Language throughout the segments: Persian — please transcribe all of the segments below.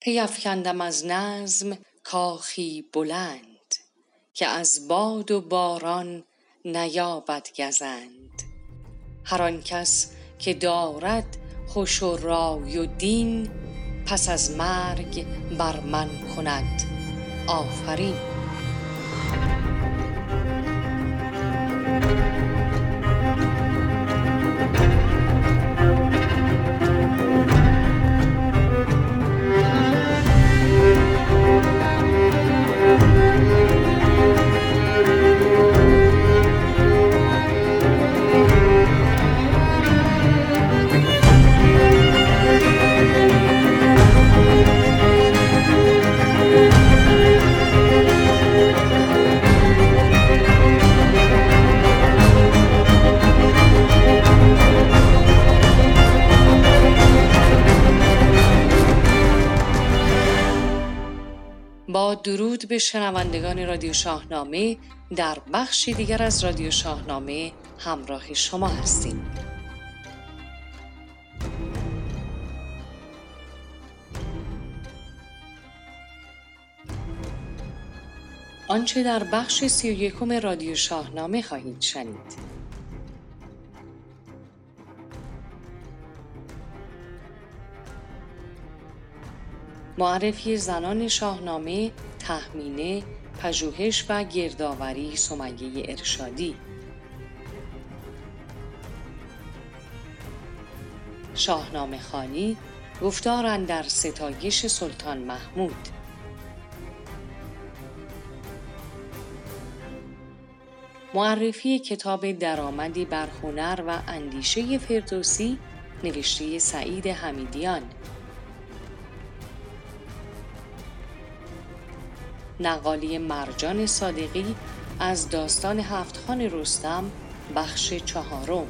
پیفکندم از نظم کاخی بلند که از باد و باران نیابد گزند. هر آن کس که دارد هش و رای و دین پس از مرگ بر من کند. آفرین! درود به شنوندگان رادیو شاهنامه در بخشی دیگر از رادیو شاهنامه همراه شما هستیم. آنچه در بخش سی و رادیو شاهنامه خواهید شنید. معرفی زنان شاهنامه تحمینه پژوهش و گردآوری سمیه ارشادی. شاهنامه خانی گفتار در ستایش سلطان محمود. معرفی کتاب درآمدی بر هنر و اندیشه فردوسی نوشته سعید حمیدیان. نقالی مرجان صادقی از داستان هفتخان رستم بخش چهارم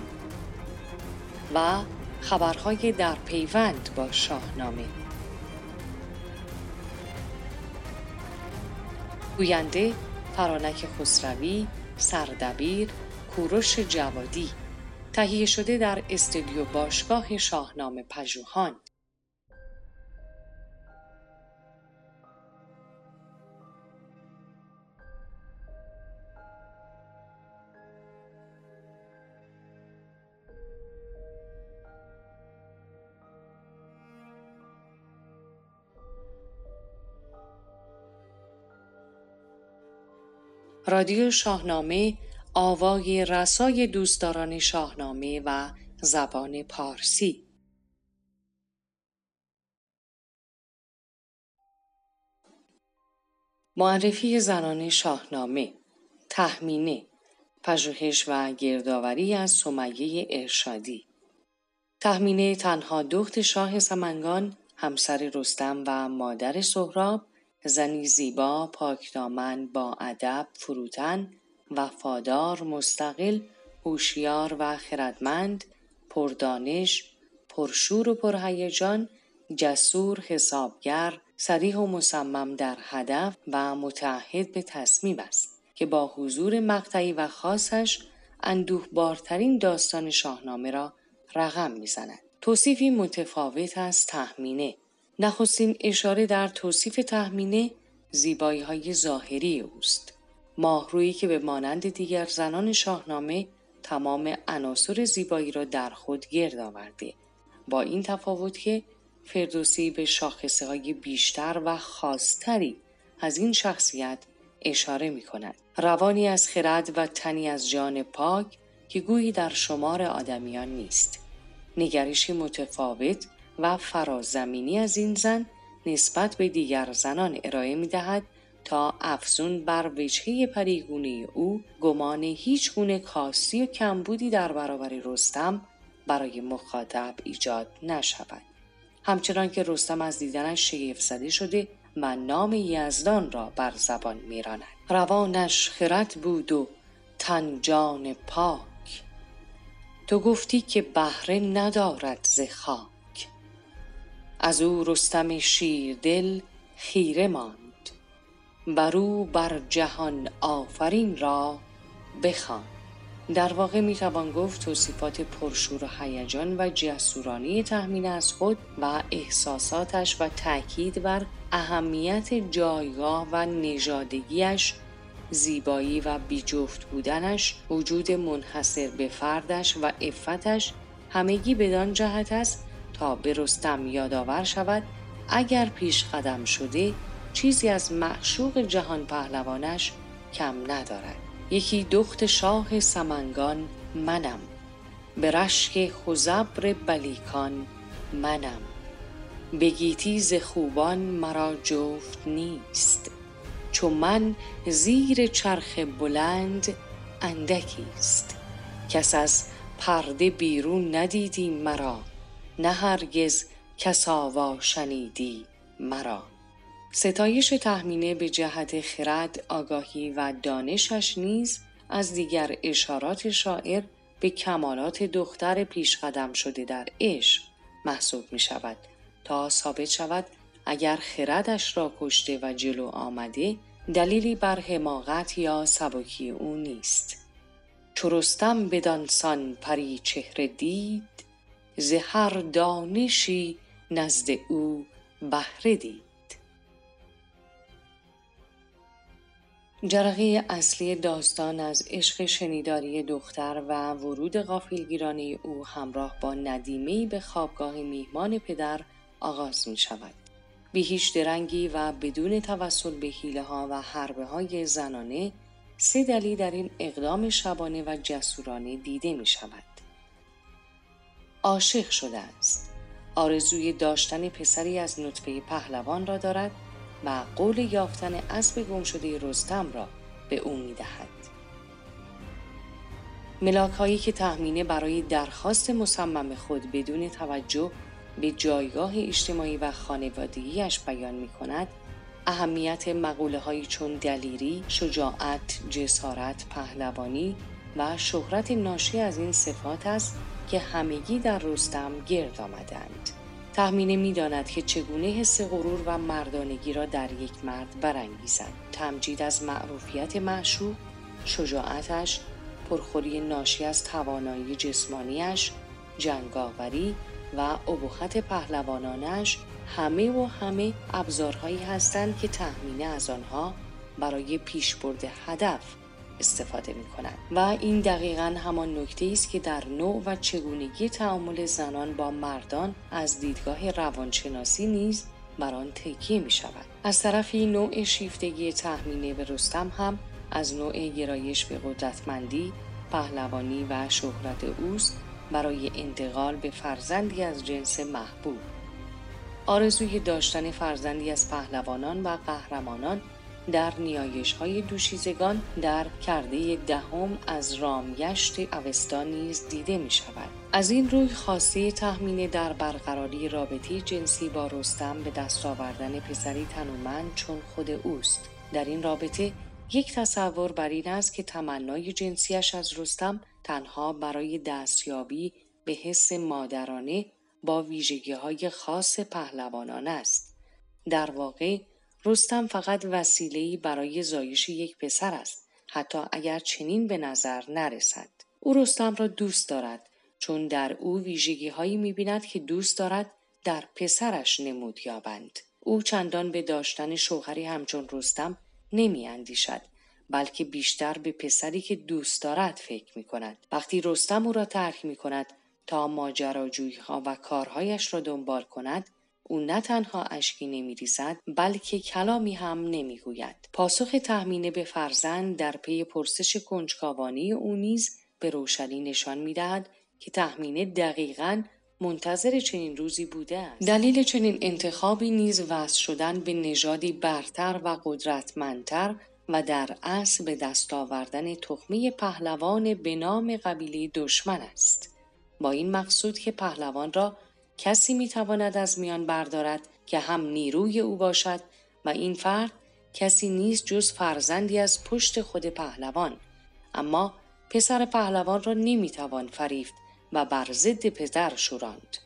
و خبرهای در پیوند با شاهنامه. گوینده فرانک خسروی سردبیر کوروش جوادی. تهیه شده در استودیو باشگاه شاهنامه پژوهان. رادیو شاهنامه آوای رسای دوستداران شاهنامه و زبان پارسی. معرفی زنان شاهنامه تحمینه پژوهش و گردآوری از سمیه ارشادی. تحمینه تنها دخت شاه سمنگان همسر رستم و مادر سهراب زنی زیبا پاکدامن با ادب فروتن وفادار مستقل هوشیار و خردمند پردانش پرشور و پرهیجان جسور حسابگر سریح و مصمم در هدف و متعهد به تصمیم است که با حضور مقطعی و خاصش اندوهبارترین داستان شاهنامه را رقم می‌زند. توصیفی متفاوت از تحمینه. نخستین اشاره در توصیف تحمینه زیبایی های ظاهری اوست. ماهرویی که به مانند دیگر زنان شاهنامه تمام عناصر زیبایی را در خود گرد آورده. با این تفاوت که فردوسی به شاخصه های بیشتر و خاصتری از این شخصیت اشاره می کند. روانی از خرد و تنی از جان پاک که گویی در شمار آدمیان نیست. نگرشی متفاوت و فرازمینی از این زن نسبت به دیگر زنان ارائه می دهد تا افزون بر وجهه پریگونه او گمان هیچ گونه کاستی و کمبودی در برابر رستم برای مخاطب ایجاد نشود. همچنان که رستم از دیدنش شگفت زده شده و نام یزدان را بر زبان میراند. روانش خرد بود و تن جان پاک. تو گفتی که بهره ندارد ز از او رستم شیردل خیره ماند. بر او بر جهان آفرین را بخواند در واقع می توان گفت توصیفات پرشور و هیجان و جسورانه تحمین از خود و احساساتش و تاکید بر اهمیت جایگاه و نژادگیش زیبایی و بیجفت بودنش وجود منحصر به فردش و افتش همگی بدان جهت است به رستم یادآور شود اگر پیش قدم شده چیزی از معشوق جهان پهلوانش کم ندارد. یکی دخت شاه سمنگان منم. به رشک خزبر بلیکان منم. بگیتی ز خوبان مرا جفت نیست. چو من زیر چرخ بلند اندکی است کس از پرده بیرون ندیدی مرا. نه هرگز کس آوا شنیدی مرا. ستایش تحمینه به جهت خرد آگاهی و دانشش نیز از دیگر اشارات شاعر به کمالات دختر پیش قدم شده در عشق محسوب می شود. تا ثابت شود اگر خردش را کشته و جلو آمده دلیلی بر حماقت یا سبکی او نیست. چرستم بدانسان پری چهره دید ز هر دانشی نزد او بهره دید جرقه اصلی داستان از عشق شنیداری دختر و ورود غافلگیرانه او همراه با ندیمه به خوابگاه میهمان پدر آغاز می شود. بی هیچ درنگی و بدون توسل به حیله ها و حربه های زنانه سه دلیل در این اقدام شبانه و جسورانه دیده می شود. عاشق شده است. آرزوی داشتن پسری از نطفه پهلوان را دارد و قول یافتن اسب گم شده رستم را به او می دهد. ملاک هایی که تحمینه برای درخواست مصمم خود بدون توجه به جایگاه اجتماعی و خانوادگیش بیان می کند اهمیت مقوله هایی چون دلیری، شجاعت، جسارت، پهلوانی و شهرت ناشی از این صفات است که همگی در رستم گرد آمدند. تحمینه می داند که چگونه حس غرور و مردانگی را در یک مرد برانگیزد. تمجید از معروفیت معشوق، شجاعتش، پرخوری ناشی از توانایی جسمانیش، جنگاوری و ابهت پهلوانانش همه و همه ابزارهایی هستند که تحمینه از آنها برای پیشبرد هدف استفاده می کنند و این دقیقا همان نکته است که در نوع و چگونگی تعامل زنان با مردان از دیدگاه روانشناسی نیز بر آن تکیه می شود. از طرفی نوع شیفتگی تحمینه به رستم هم از نوع گرایش به قدرتمندی، پهلوانی و شهرت اوست برای انتقال به فرزندی از جنس محبوب. آرزوی داشتن فرزندی از پهلوانان و قهرمانان در نیایش های دوشیزگان در کرده دهم از رامگشت اوستا نیز دیده می شود. از این روی خواسته تحمینه در برقراری رابطه جنسی با رستم به دست آوردن پسری تنومند چون خود اوست. در این رابطه یک تصور بر این است که تمنای جنسیش از رستم تنها برای دستیابی به حس مادرانه با ویژگی های خاص پهلوانان است. در واقع رستم فقط وسیله‌ای برای زایش یک پسر است حتی اگر چنین به نظر نرسد او رستم را دوست دارد چون در او ویژگی هایی که دوست دارد در پسرش نمود یابند او چندان به داشتن شوهری همچون رستم نمی اندیشد بلکه بیشتر به پسری که دوست دارد فکر می کند. وقتی رستم او را ترک می کند تا ماجراجویی ها و کارهایش را دنبال کند او نه تنها اشکی نمیریزد بلکه کلامی هم نمی‌گوید. پاسخ تحمینه به فرزند در پی پرسش کنجکاوانه او نیز به روشنی نشان می‌دهد که تحمینه دقیقا منتظر چنین روزی بوده است. دلیل چنین انتخابی نیز وضع شدن به نژادی برتر و قدرتمندتر و در اصل به دست آوردن تخمه پهلوان به نام قبیله دشمن است. با این مقصود که پهلوان را کسی می تواند از میان بردارد که هم نیروی او باشد و این فرد کسی نیست جز فرزندی از پشت خود پهلوان. اما پسر پهلوان را نمی‌توان فریفت و بر ضد پدر شوراند.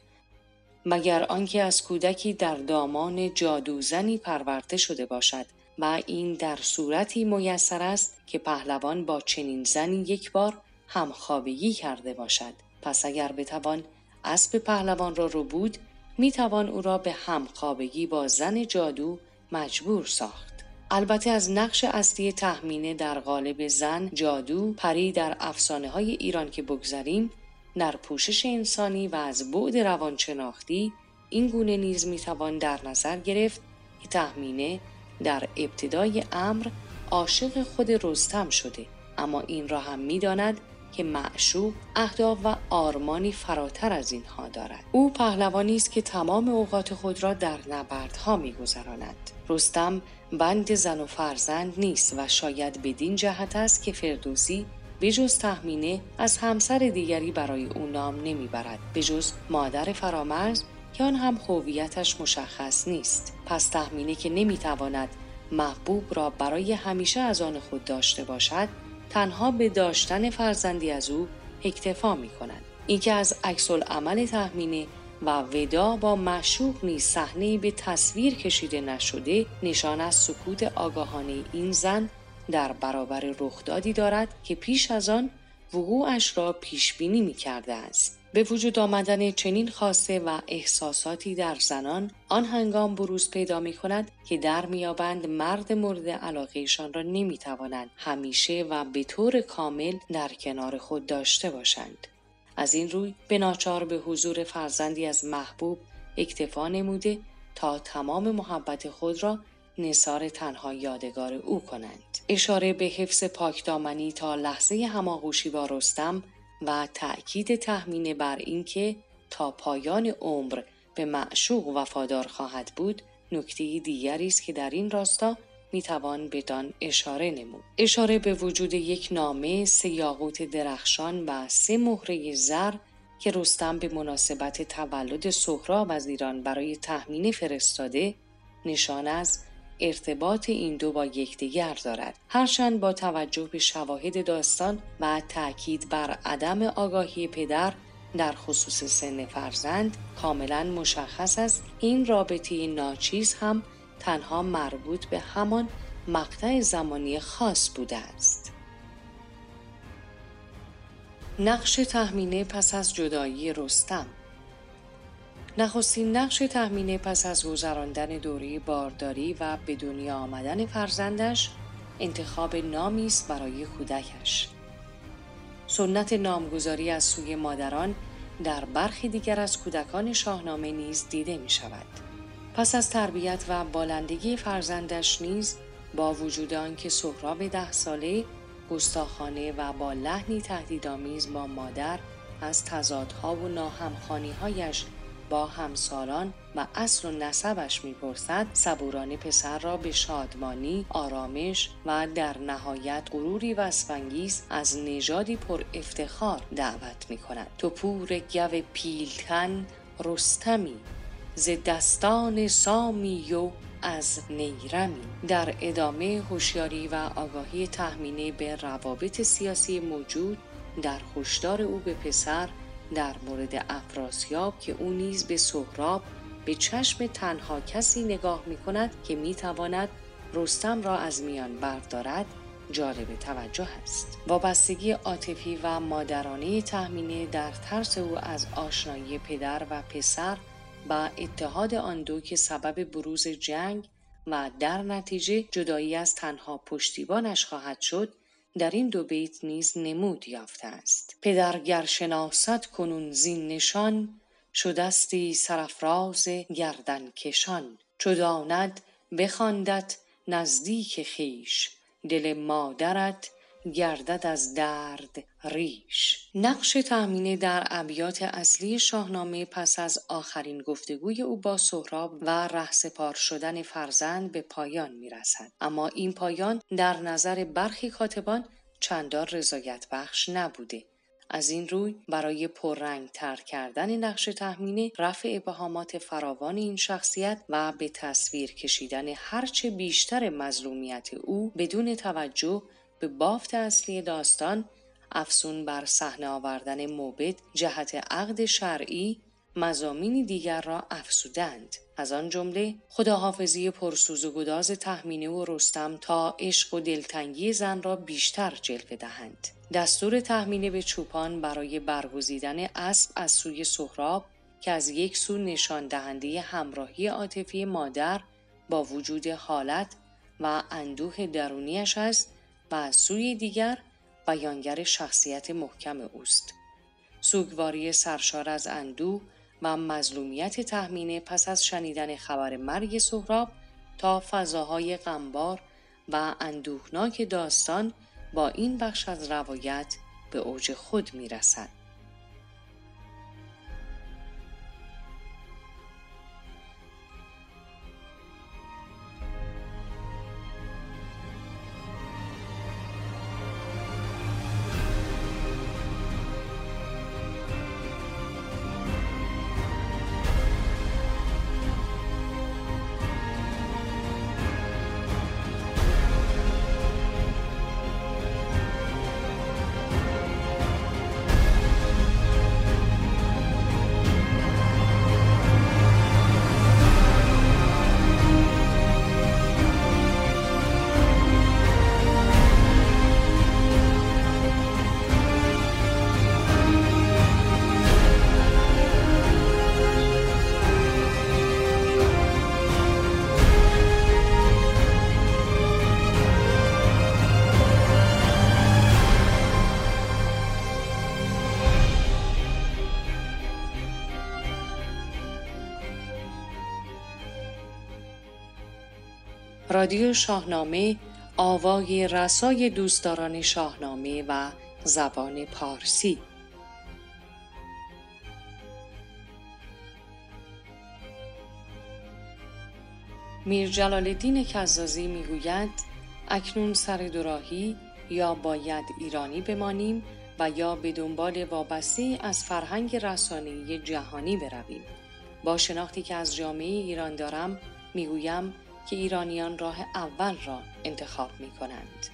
مگر آنکه از کودکی در دامان جادوزنی پرورده شده باشد و این در صورتی میسر است که پهلوان با چنین زنی یک بار همخوابگی کرده باشد. پس اگر بتوان اسب پهلوان را رو بود می توان او را به همخوابگی با زن جادو مجبور ساخت. البته از نقش اصلی تحمینه در قالب زن جادو پری در افسانه های ایران که بگذریم در پوشش انسانی و از بعد روانشناختی این گونه نیز می‌توان در نظر گرفت که تحمینه در ابتدای امر عاشق خود رستم شده. اما این را هم می‌داند که معشوق اهداف و آرمانی فراتر از اینها دارد. او پهلوانی است که تمام اوقات خود را در نبردها میگذراند. رستم بند زن و فرزند نیست و شاید بدین جهت است که فردوسی به جز تحمینه از همسر دیگری برای او نام نمی‌برد. به جز مادر فرامرز که آن هم هویتش مشخص نیست. پس تحمینه که نمی‌تواند محبوب را برای همیشه از آن خود داشته باشد تنها به داشتن فرزندی از او اکتفا می کند. اینکه از عکس عمل تحمینه و ودا با معشوق نیز صحنه به تصویر کشیده نشده نشان از سکوت آگاهانه این زن در برابر رخدادی دارد که پیش از آن وقوعش را پیش بینی می کرده است. به وجود آمدن چنین خاصه و احساساتی در زنان آن هنگام بروز پیدا می کند که در میابند مرد مورد علاقهشان را نمی توانند همیشه و به طور کامل در کنار خود داشته باشند. از این روی به ناچار به حضور فرزندی از محبوب اکتفا نموده تا تمام محبت خود را نصار تنها یادگار او کنند. اشاره به حفظ پاکدامنی تا لحظه هماغوشی با رستم و تأکید تحمینه بر اینکه تا پایان عمر به معشوق وفادار خواهد بود نکته دیگری است که در این راستا می‌توان بدان اشاره نمود. اشاره به وجود یک نامه سه یاقوت درخشان و سه مهره زر که رستم به مناسبت تولد سهراب از ایران برای تحمینه فرستاده نشان از ارتباط این دو با یکدیگر دارد. هرچند با توجه به شواهد داستان و تاکید بر عدم آگاهی پدر در خصوص سن فرزند کاملا مشخص است. این رابطه ناچیز هم تنها مربوط به همان مقطع زمانی خاص بوده است. نقش تحمینه پس از جدایی رستم. نخستین نقش تحمینه پس از گذراندن دوره بارداری و به دنیا آمدن فرزندش انتخاب نامی است برای کودکش سنت نامگذاری از سوی مادران در برخی دیگر از کودکان شاهنامه نیز دیده می شود. پس از تربیت و بالندگی فرزندش نیز با وجود آنکه سهراب ده ساله گستاخانه و با لحنی تهدیدآمیز با مادر از تضادها و ناهمخانیهایش با همسالان و اصل و نسبش می‌پرسد صبورانه پسر را به شادمانی آرامش و در نهایت غروری وسفنگیز از نژادی پر افتخار دعوت می کند تو پور گو پیلتن رستمی ز دستان سامی و از نیرمی. در ادامه هوشیاری و آگاهی تحمینه به روابط سیاسی موجود در خوشدار او به پسر در مورد افراسیاب که او نیز به سهراب به چشم تنها کسی نگاه می کند که می تواند رستم را از میان بردارد جالب توجه است. وابستگی عاطفی و مادرانه تحمینه در ترس او از آشنایی پدر و پسر و اتحاد آن دو که سبب بروز جنگ و در نتیجه جدایی از تنها پشتیبانش خواهد شد در این دو بیت نیز نمود یافته است. پدر گر شناسد کنون زین نشان شدستی سرافراز گردن کشان. چو داند بخواندت نزدیک خویش دل مادرت گردد از درد ریش نقش تأمینه در ابیات اصلی شاهنامه پس از آخرین گفتگوی او با سهراب و رهسپار شدن فرزند به پایان می رسد. اما این پایان در نظر برخی کاتبان چندان رضایت بخش نبوده. از این روی برای پررنگ تر کردن نقش تحمینه رفع ابهامات فراوان این شخصیت و به تصویر کشیدن هرچه بیشتر مظلومیت او بدون توجه به بافت اصلی داستان افسون بر صحنه آوردن موبد جهت عقد شرعی مزامینی دیگر را افسودند از آن جمله خداحافظی پرسوز و گداز تحمینه و رستم تا عشق و دلتنگی زن را بیشتر جلوه دهند. دستور تحمینه به چوپان برای برگزیدن اسب از سوی سهراب که از یک سو نشان دهنده همراهی عاطفی مادر با وجود حالت و اندوه درونیش است از سوی دیگر بیانگر شخصیت محکم اوست. سوگواری سرشار از اندوه و مظلومیت تحمینه پس از شنیدن خبر مرگ سهراب تا فضاهای غمبار و اندوهناک داستان با این بخش از روایت به اوج خود می رسد. رادیو شاهنامه آوای رسای دوستداران شاهنامه و زبان پارسی. میر جلال الدین کزازی می‌گوید اکنون سر دوراهی یا باید ایرانی بمانیم و یا به دنبال وابسته از فرهنگ رسانه‌ای جهانی برویم. با شناختی که از جامعه ایران دارم می‌گویم که ایرانیان راه اول را انتخاب می کنند.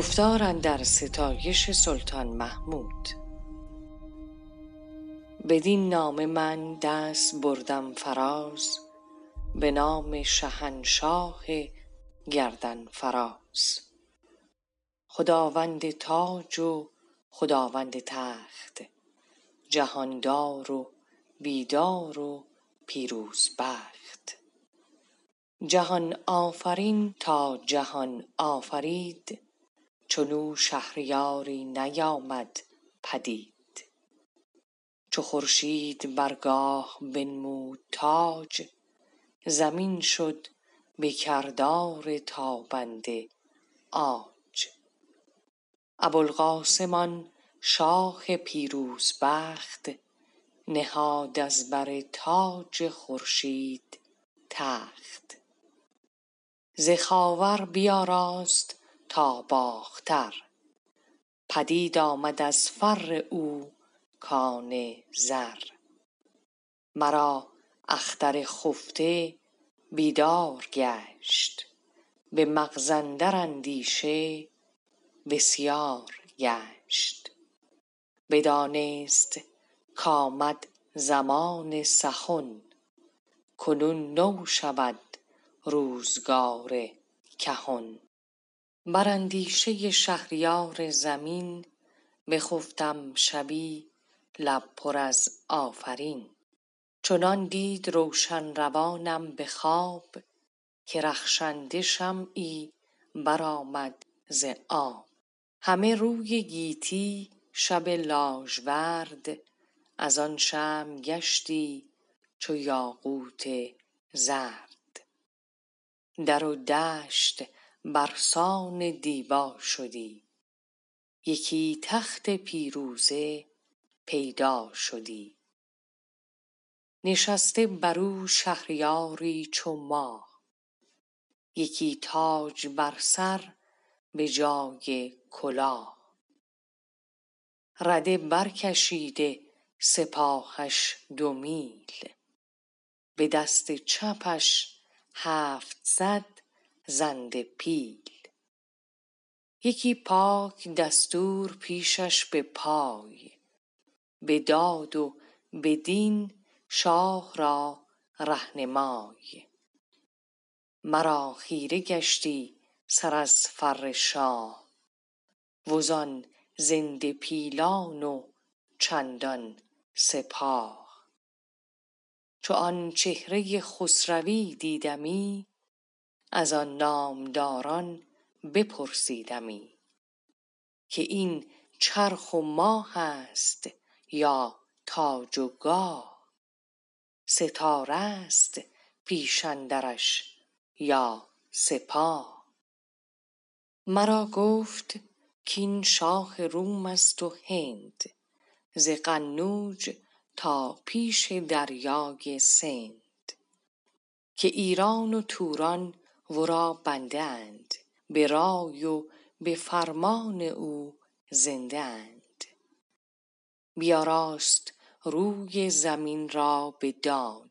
گفتار در ستایش سلطان محمود. بدین نام من دست بردم فراز به نام شهنشاه گردن فراز. خداوند تاج و خداوند تخت جهاندار و بیدار و پیروزبخت جهان آفرین تا جهان آفرید چنو شهریاری نیامد پدید. چو خورشید برگاه بنمود تاج زمین شد به کردار تابنده عاج ابوالقاسم آن شاه پیروزبخت نهاد از بر تاج خورشید تخت. ز خاور بیاراست تا باختر. پدید آمد از فر او کان زر. مرا اختر خفته بیدار گشت به مغز اندر اندیشه بسیار گشت. بدانست کآمد زمان سخن کنون نو شود روزگار کهن. بر اندیشه شهریار زمین بخفتم شبی لب پر از آفرین. چنان دید روشن روانم به خواب که رخشنده شمعی برآمد ز آب. همه روی گیتی شب لاژورد از آن شمع گشتی چو یاقوت زرد. در و دشت برسان دیبا شدی. یکی تخت پیروزه پیدا شدی. نشسته بر او شهریاری چو ماه. یکی تاج بر سر به جای کلاه. رده برکشیده سپاهش دو میل. به دست چپش هفتصد زنده پیل. یکی پاک دستور پیشش به پای. به داد و به دین شاه را رهنمای. مرا خیره گشتی سر از فر شاه. وزان زنده پیلان و چندان سپاه. چو آن چهره خسروی دیدمی از آن نامداران بپرسیدمی که این چرخ و ماه است یا تاج و گاه؟ ستاره ست پیش اندرش یا سپاه؟ مرا گفت کاین شاه روم است و هند ز قنوج تا پیش دریای سند که ایران و توران ورا بنده اند به رای و به فرمان او زنده اند بیاراست روی زمین را به داد.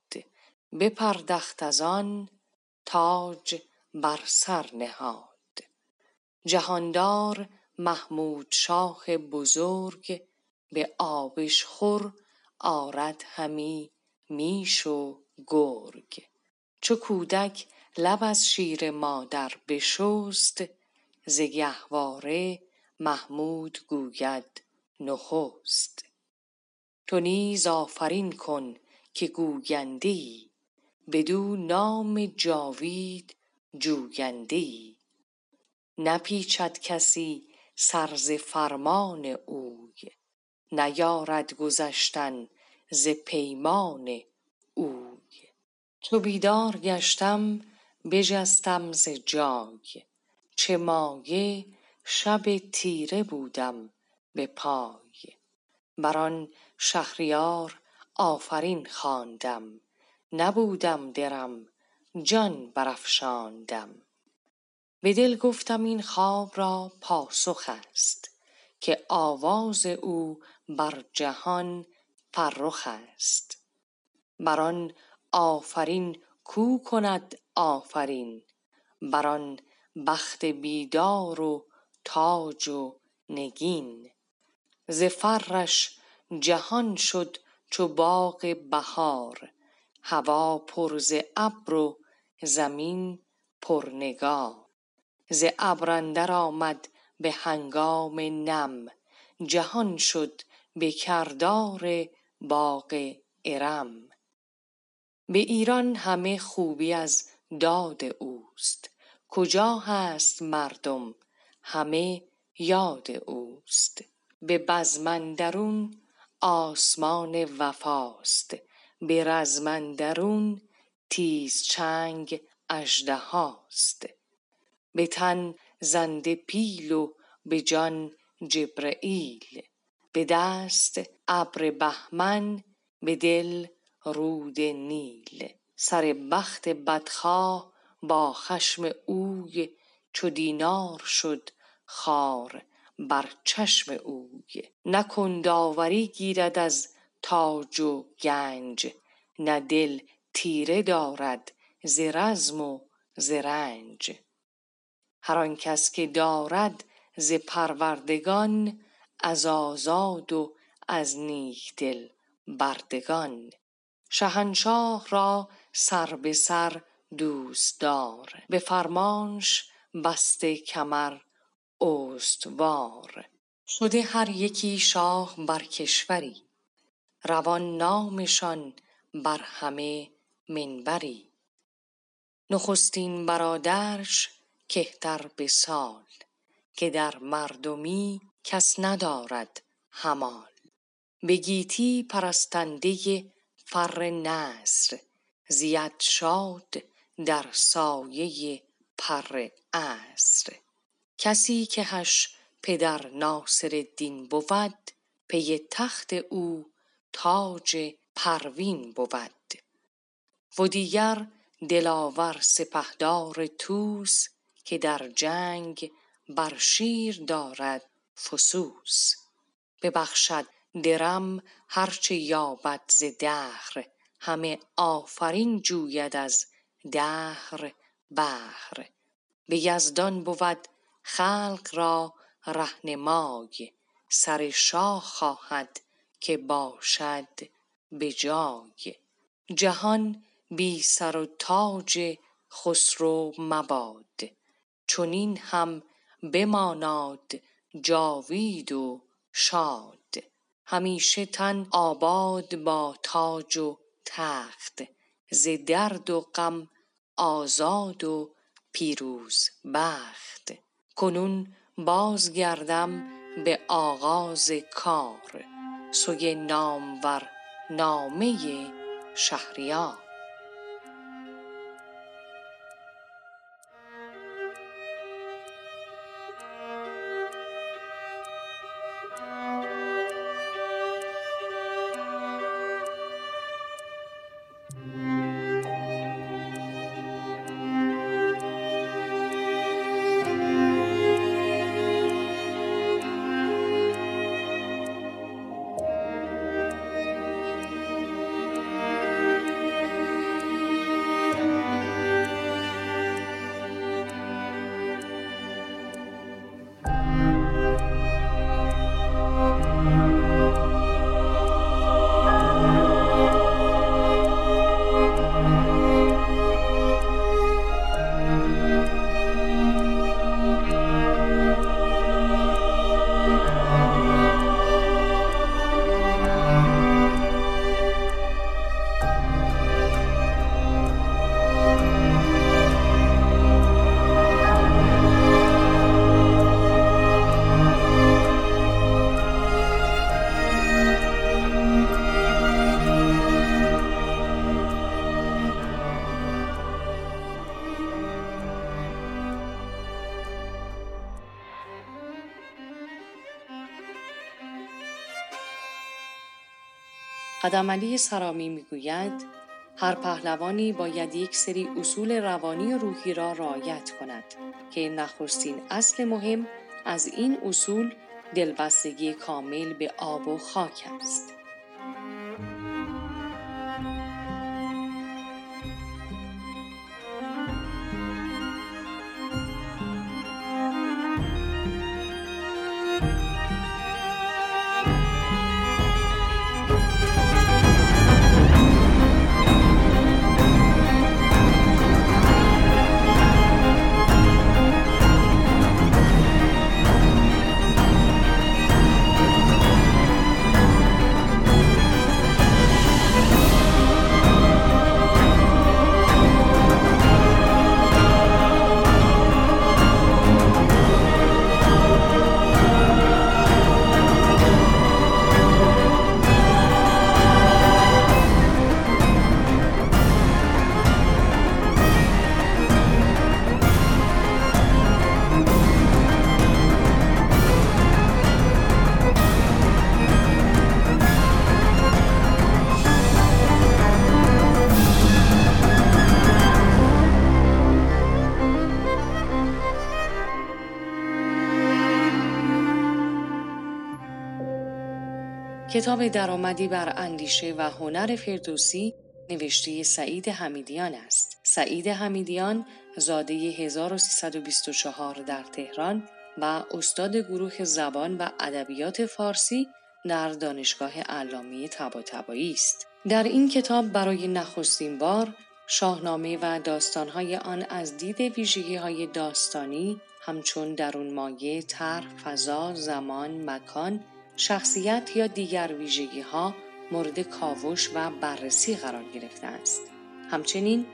بپردخت از آن تاج بر سر نهاد. جهاندار محمودشاه بزرگ به آبشخور آرد همی میش و گرگ. چو کودک لب از شیر مادر بشست ز گهواره محمود گوید نخست. تو نیز آفرین کن که گوینده ای بدو نام جاوید جوینده ای نپیچد کسی سر ز فرمان اوی نیارد گذشتن ز پیمان اوی. چو بیدار گشتم بجستم ز جای. چه مایه شب تیره بودم به پای. بر آن شهریار آفرین خواندم. نبودم درم جان برافشاندم. به دل گفتم این خواب را پاسخ است که آواز او بر جهان فرخ است. بر آن آفرین کو کند آفرین بر آن بخت بیدار و تاج و نگین ز فرش جهان شد چو باغ بهار هوا پر ز ابر و زمین پرنگار ز ابر اندر آمد به هنگام نم جهان شد به کردار باغ ارم به ایران همه خوبی از داد اوست. کجا هست مردم؟ همه یاد اوست. به بزم اندرون آسمان وفاست. به رزمندرون تیز چنگ اژدهاست به تن زنده پیل و به جان جبرییل به دست ابر بهمن به دل رود نیل سر بخت بدخواه با خشم اوی چو دینار شد خار بر چشم اوی. نه گیرد از تاج و گنج نه دل تیره دارد ز رزم و ز رنج. هر آن کس که دارد ز پروردگان از آزاد و از نیک دل بردگان. شهنشاه را سر به سر دوستدار به فرمانش بسته کمر استوار. شده هر یکی شاه بر کشوری. روان نامشان بر همه منبری. نخستین برادرش کهتر به سال که در مردمی کس ندارد همال. به گیتی پرستنده فر نصر زید شاد در سایه پر عصر. کسی که هش پدر ناصرالدین بود پی تخت او تاج پروین بود. و دیگر دلاور سپهدار طوس که در جنگ بر شیر دارد فسوس. ببخشد درم هر چه یابد ز دهر همه آفرین جوید از دهر بهر. به یزدان بود خلق را رهنمای سر شاه خواهد که باشد به جای. جهان بی سر و تاج خسرو مباد چنین هم بماناد جاوید و شاد. همیشه تن آباد با تاج و تخت ز درد و غم آزاد و پیروزبخت کنون بازگردم به آغاز کار سوی نامور نامه شهریار. قدم علی سرامی می‌گوید هر پهلوانی باید یک سری اصول روانی و روحی را رعایت کند که نخستین اصل مهم از این اصول دلبستگی کامل به آب و خاک است. کتاب درآمدی بر اندیشه و هنر فردوسی نوشته سعید حمیدیان است. سعید حمیدیان زاده 1324 در تهران و استاد گروه زبان و ادبیات فارسی در دانشگاه علامه طباطبایی است. در این کتاب برای نخستین بار شاهنامه و داستانهای آن از دید ویژگی های داستانی همچون درون مایه، طرح، فضا، زمان، مکان، شخصیت یا دیگر ویژگی ها مورد کاوش و بررسی قرار گرفته است. همچنین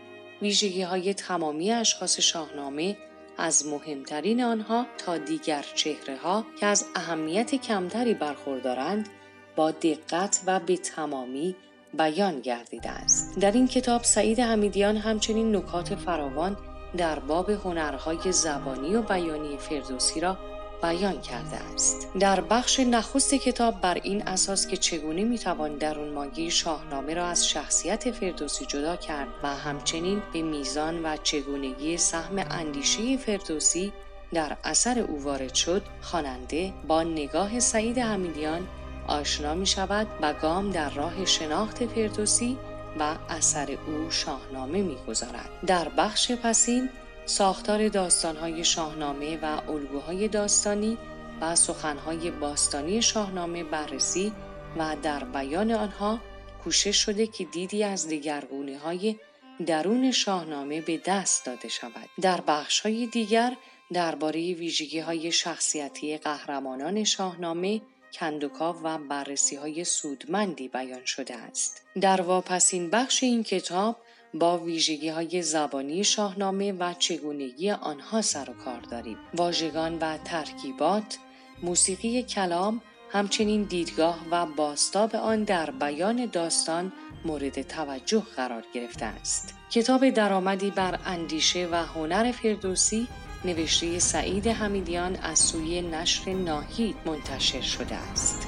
ویژگی های تمامی اشخاص شاهنامه از مهمترین آنها تا دیگر چهره ها که از اهمیت کمتری برخوردارند با دقت و به تمامی بیان گردیده است. در این کتاب سعید حمیدیان همچنین نکات فراوان در باب هنرهای زبانی و بیانی فردوسی را بیان کرده است. در بخش نخست کتاب بر این اساس که چگونه می‌توان درون ماگی شاهنامه را از شخصیت فردوسی جدا کرد و همچنین به میزان و چگونگی سهم اندیشه فردوسی در اثر او وارد شد خواننده با نگاه سعید حمیدیان آشنا می شود و گام در راه شناخت فردوسی و اثر او شاهنامه می گذارد. در بخش پسین ساختار داستانهای شاهنامه و الگوهای داستانی و سخنهای باستانی شاهنامه بررسی و در بیان آنها کوشش شده که دیدی از دیگرگونه های درون شاهنامه به دست داده شود. در بخش های دیگر درباره ویژگی های شخصیتی قهرمانان شاهنامه کندوکاو و بررسی های سودمندی بیان شده است. در واپسین بخش این کتاب با ویژگی های زبانی شاهنامه و چگونگی آنها سر و کار داریم. واژگان و ترکیبات، موسیقی کلام، همچنین دیدگاه و باستاب آن در بیان داستان مورد توجه قرار گرفته است. کتاب درآمدی بر اندیشه و هنر فردوسی نوشته سعید حمیدیان از سوی نشر ناهید منتشر شده است.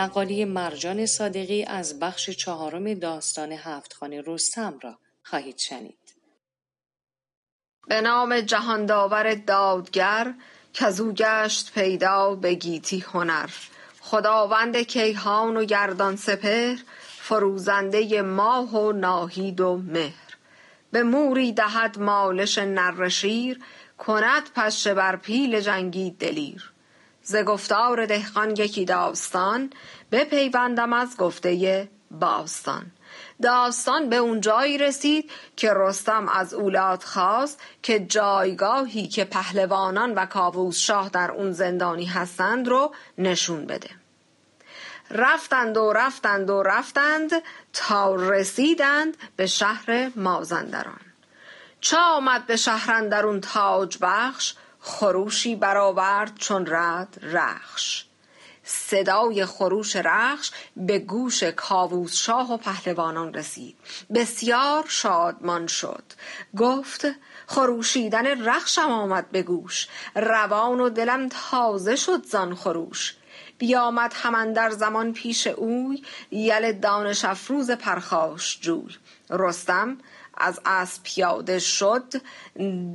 نقالی مرجان صادقی از بخش چهارم داستان هفتخانه رستم را خواهید شنید. به نام جهان داور دادگر که او گشت پیدا به گیتی هنر. خداوند کیهان و گردان سپهر فروزنده ماه و ناهید و مهر. به موری دهد مالش نر شیر کند پشه بر پیل جنگی دلیر. ز گفتار دهقان یکی داستان بپیوندم از گفته باستان. داستان به اون جایی رسید که رستم از اولاد خواست که جایگاهی که پهلوانان و کاووس شاه در اون زندانی هستند رو نشون بده. رفتند و رفتند و رفتند تا رسیدند به شهر مازندران. چه آمد به شهر اندرون تاج بخش؟ خروشی برآورد چون رد رخش. صدای خروش رخش به گوش کاووس شاه و پهلوانان رسید. بسیار شادمان شد. گفت خروشیدن رخشم آمد به گوش. روان و دلم تازه شد زان خروش. بیامد هم در زمان پیش اوی یل دانش افروز پرخاش جوی. رستم از اسب پیاده شد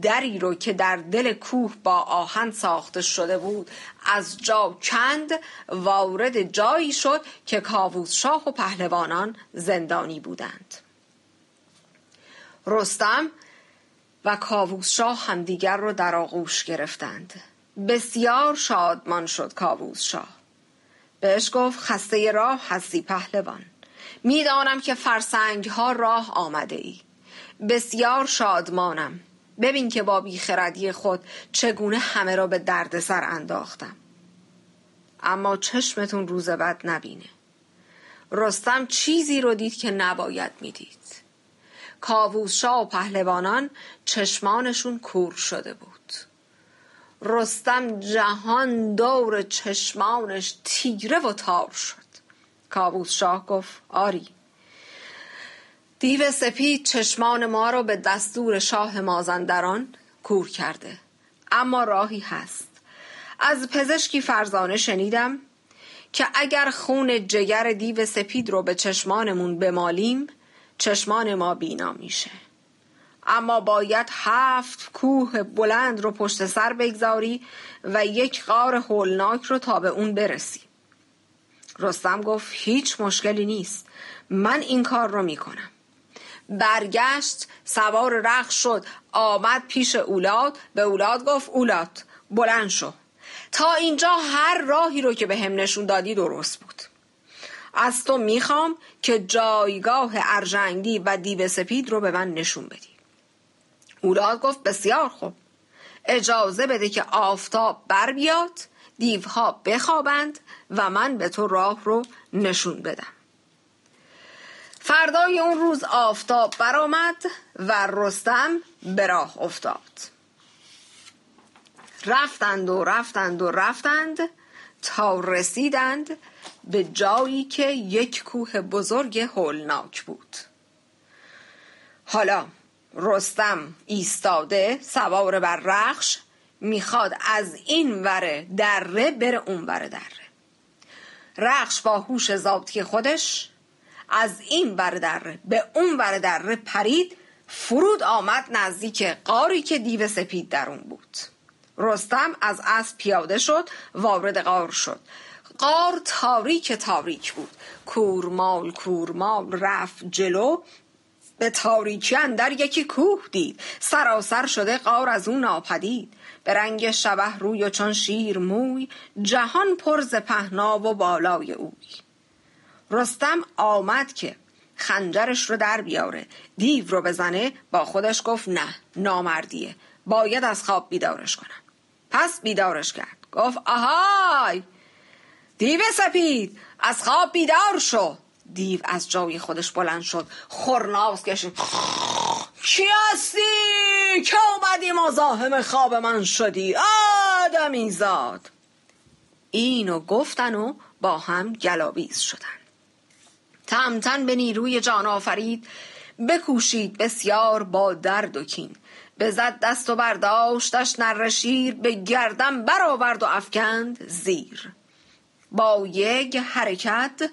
دری رو که در دل کوه با آهن ساخته شده بود از جا کند وارد جایی شد که کاووس شاه و پهلوانان زندانی بودند. رستم و کاووس شاه همدیگر رو در آغوش گرفتند. بسیار شادمان شد کاووس شاه. بهش گفت خسته راه هستی پهلوان. می‌دانم که فرسنگ ها راه آمده ای بسیار شادمانم. ببین که با بیخردی خود چگونه همه را به دردسر انداختم. اما چشمتون روز بد نبینه. رستم چیزی رو دید که نباید می‌دید. کاووس شاه و پهلوانان چشمانشون کور شده بود. رستم جهان دور چشمانش تیره و تار شد. کاووس شاه گفت آری دیو سپید چشمان ما رو به دستور شاه مازندران کور کرده. اما راهی هست. از پزشکی فرزانه شنیدم که اگر خون جگر دیو سپید رو به چشمانمون بمالیم چشمان ما بینا میشه. اما باید هفت کوه بلند رو پشت سر بگذاری و یک غار هولناک رو تا به اون برسی رستم گفت هیچ مشکلی نیست. من این کار رو می‌کنم. برگشت سوار رخ شد آمد پیش اولاد به اولاد گفت اولاد بلند شو. تا اینجا هر راهی رو که به هم نشون دادی درست بود. از تو می‌خوام که جایگاه ارجنگی و دیو سپید رو به من نشون بدی. اولاد گفت بسیار خوب. اجازه بده که آفتاب بر بیاد دیوها بخوابند و من به تو راه رو نشون بدم. فردای اون روز آفتاب برآمد و رستم به راه افتاد. رفتند و رفتند و رفتند تا رسیدند به جایی که یک کوه بزرگ هولناک بود. حالا رستم ایستاده سوار بر رخش می‌خواد از این وره دره بره اون وره دره. رخش با هوش ذاتی خودش از این ور دره به اون ور دره پرید فرود آمد نزدیک قاری که دیو سپید در اون بود. رستم از اسب پیاده شد وارد قار شد. قار تاریک تاریک بود. کورمال کورمال رفت جلو به تاریکی اندر یکی کوه دید. سراسر شده قار از اون ناپدید. به رنگ شبه روی و چون شیر موی جهان پر ز پهنا و بالای اوی. رستم آمد که خنجرش رو در بیاره. دیو رو بزنه با خودش گفت نه نامردیه. باید از خواب بیدارش کنم. پس بیدارش کرد. گفت آهای! دیو سپید از خواب بیدار شو. دیو از جای خودش بلند شد. خورناس کشید. کی هستی؟ که اومدی مزاحم خواب من شدی؟ آدمی زاد. اینو گفتن و با هم گلاویز شدن. تمتن به نیروی جان آفرید. بکوشید بسیار با درد و کین. بزد دست و برداشتش نر شیر به گردن برآورد و افکند زیر. با یک حرکت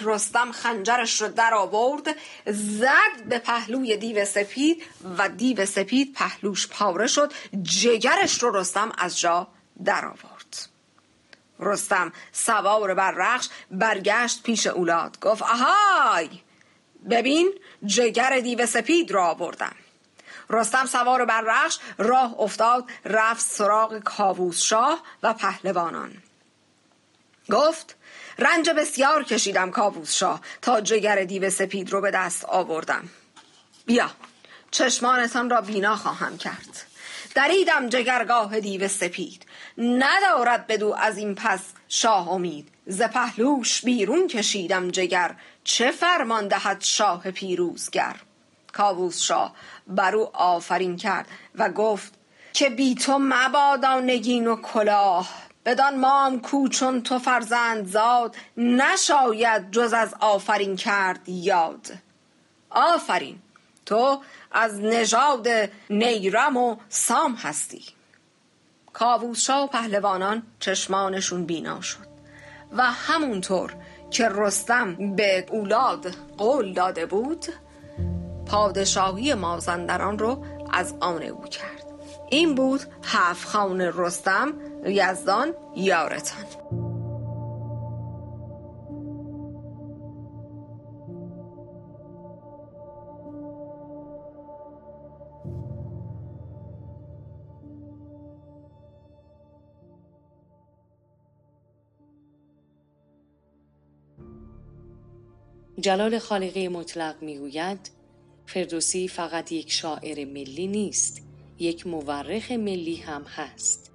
رستم خنجرش رو در آورد زد به پهلوی دیو سپید و دیو سپید پهلوش پاره شد جگرش رو رستم از جا در آورد. رستم. سوار بر رخش برگشت پیش اولاد. گفت آهای! ببین جگر دیو سپید را آوردم رستم سوار بر رخش راه افتاد رفت سراغ کاووس شاه و پهلوانان. گفت رنج بسیار کشیدم کاووس شاه تا جگر دیو سپید رو به دست آوردم. بیا چشمانتان را بینا خواهم کرد. دریدم جگرگاه دیو سپید. ندارد بدو از این پس شاه امید. ز پهلوش بیرون کشیدم جگر. چه فرمان دهد شاه پیروزگر؟ کاووس شاه بر او آفرین کرد و گفت که بی تو مبادا نگین و کلاه. بدان مام کو چون تو فرزند زاد نشاید جز از آفرین کرد یاد. آفرین تو از نژاد نیرم و سام هستی. کاووس و پهلوانان چشمانشون بینا شد و همونطور که رستم به اولاد قول داده بود پادشاهی مازندران رو از آن او کرد. این بود هفت خان رستم یزدان یارتان. جلال خالقی مطلق می‌گوید فردوسی فقط یک شاعر ملی نیست یک مورخ ملی هم هست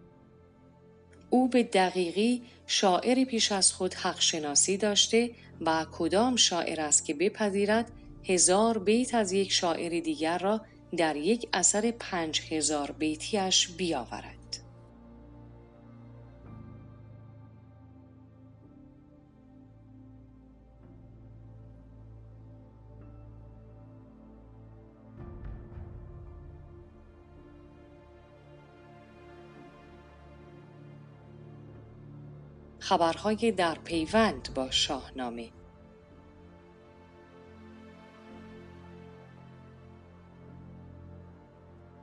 او به دقیقی شاعر پیش از خود حق شناسی داشته و کدام شاعر است که بپذیرد هزار بیت از یک شاعر دیگر را در یک اثر پنج هزار بیتیش بیاورد. خبرهای در پیوند با شاهنامه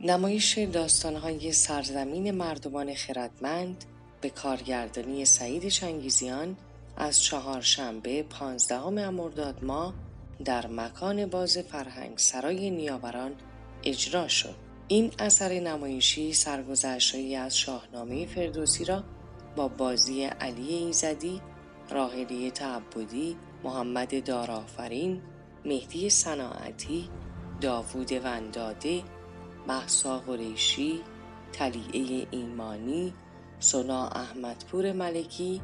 نمایش داستانهای سرزمین مردمان خردمند به کارگردانی سعید چنگیزیان از چهارشنبه پانزدهم مرداد ماه در مکان باز فرهنگ سرای نیاوران اجرا شد. این اثر نمایشی سرگذشتهایی از شاهنامه فردوسی را با بازی علی ایزدی، راهلی تعبدی، محمد دارافرین، مهدی صناعتی، داوود ونداده، محسا قریشی، تلیعه ایمانی، سنا احمدپور ملکی،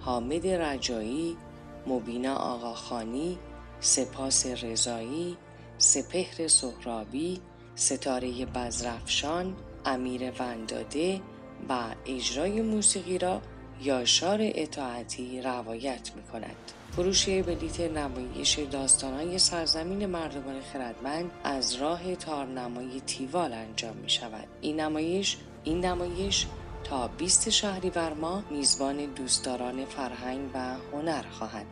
حامد رجایی، مبینا آقاخانی، سپاس رضایی، سپهر سهرابی، ستاره بزرفشان، امیر ونداده و اجرای موسیقی را یاشار اطاعتی روایت می کند. فروش بلیت نمایش داستانهای سرزمین مردمان خردمند از راه تارنمای تیوال انجام می شود. این نمایش این نمایش تا 20 شهریور ماه میزبان دوستداران فرهنگ و هنر خواهد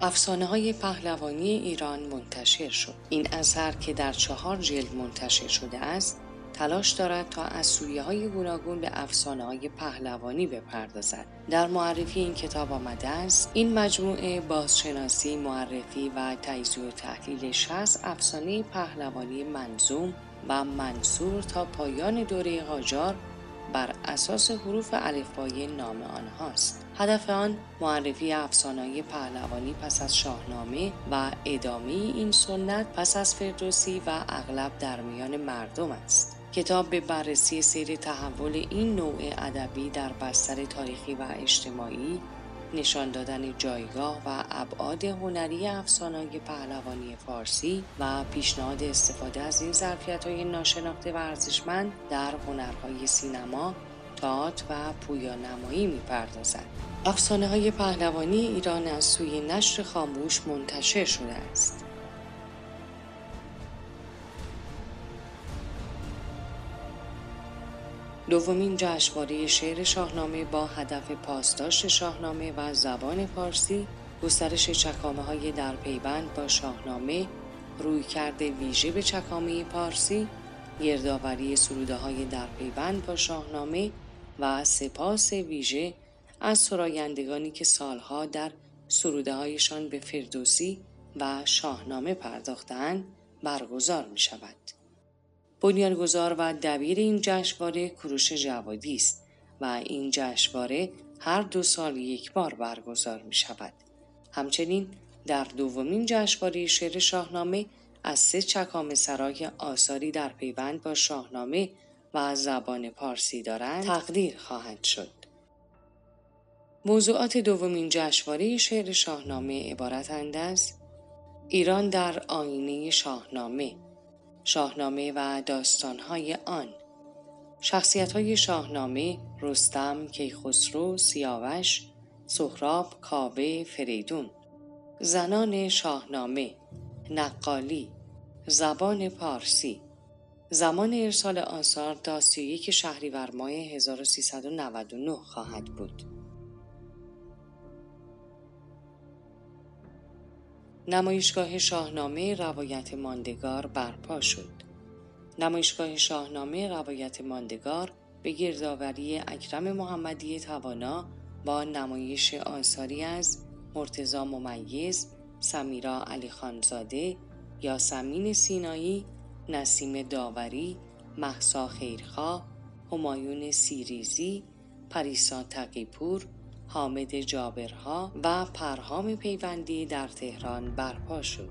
افسانه های پهلوانی ایران منتشر شد. این اثر که در چهار جلد منتشر شده است تلاش دارد تا از سویه های گوناگون به افسانه های پهلوانی بپردازد. در معرفی این کتاب آمده است این مجموعه بازشناسی معرفی و تجزیه و تحلیل 60 افسانه پهلوانی منظوم و منصور تا پایان دوره قاجار بر اساس حروف الفبای نام آنهاست. هدف آن معرفی افسانه‌های پهلوانی پس از شاهنامه و ادامه این سنت پس از فردوسی و اغلب در میان مردم است. کتاب به بررسی سیر تحول این نوع ادبی در بستر تاریخی و اجتماعی نشان دادن جایگاه و ابعاد هنری افسانه‌های پهلوانی فارسی و پیشنهاد استفاده از این ظرفیت‌های ناشناخته و ارزشمند در هنرهای سینما، تئاتر و پویانمایی می‌پردازد. افسانه های پهلوانی ایران از سوی نشر خاموش منتشر شده است. دومین جشنواره شعر شاهنامه با هدف پاسداشت شاهنامه و زبان فارسی گسترش چکامه های در پیوند با شاهنامه روی کرده ویژه به چکامه پارسی گردآوری سروده های در پیوند با شاهنامه و سپاس ویژه از سرایندگانی که سالها در سروده هایشان به فردوسی و شاهنامه پرداختند برگزار می شود. بنیانگذار و دبیر این جشنواره کروش جوادی است و این جشنواره هر دو سال یک بار برگزار می شود. همچنین در دومین جشنواره شعر شاهنامه از سه چکام سرای آثاری در پیوند با شاهنامه و زبان پارسی دارند تقدیر خواهد شد. موضوعات دومین جشنواره شعر شاهنامه عبارتند از ایران در آینه شاهنامه شاهنامه و داستانهای آن. شخصیت شاهنامه رستم، کیخسرو، سیاوش، سهراب، کابه، فریدون. زنان شاهنامه نقالی. زبان پارسی زمان ارسال آثار تا 31 شهریور ماه 1399 خواهد بود. نمایشگاه شاهنامه روایت ماندگار برپا شد. نمایشگاه شاهنامه روایت ماندگار به گردآوری اکرم محمدی توانا با نمایش آثاری از مرتزا ممیز، سمیرا علی خانزاده، یاسمین سینایی، نسیم داوری، محسا خیرخواه، همایون سیریزی، پریسا تقیپور، حامد جابرها و پرهام پیوندی در تهران برپا شد.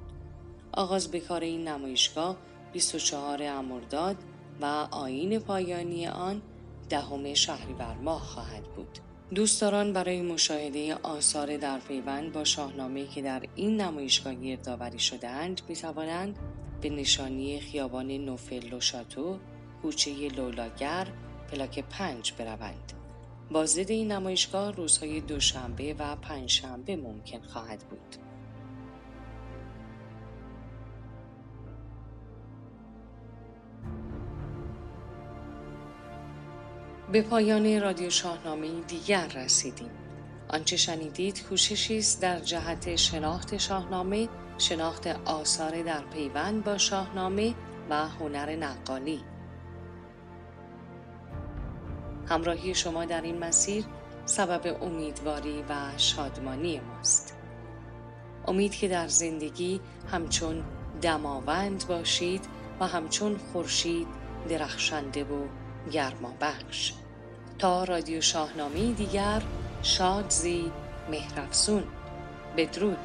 آغاز به کار این نمایشگاه 24 امرداد و آین پایانی آن دهم شهریور ماه خواهد بود. دوستداران برای مشاهده آثار در پیوند با شاهنامه که در این نمایشگاه گردآوری شدهاند می توانند به نشانی خیابان نوفل و شاتو کوچه لولاگر پلاک پنج بروند. بازدید این نمایشگاه روزهای دوشنبه و پنجشنبه ممکن خواهد بود. به پایان رادیو شاهنامه دیگر رسیدیم. آنچه شنیدید کوششی است در جهت شناخت شاهنامه، شناخت آثار در پیوند با شاهنامه و هنر نقالی. همراهی شما در این مسیر سبب امیدواری و شادمانی ماست. امید که در زندگی همچون دماوند باشید و همچون خورشید درخشنده و گرما بخش تا رادیو شاهنامه دیگر شادزی مهرفسون بدرود.